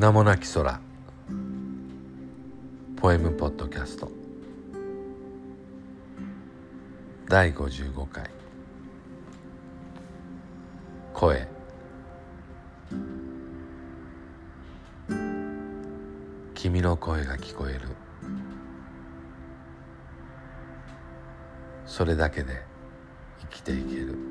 名もなき空。ポエムポッドキャスト。第55回。声。君の声が聞こえる。それだけで生きていける。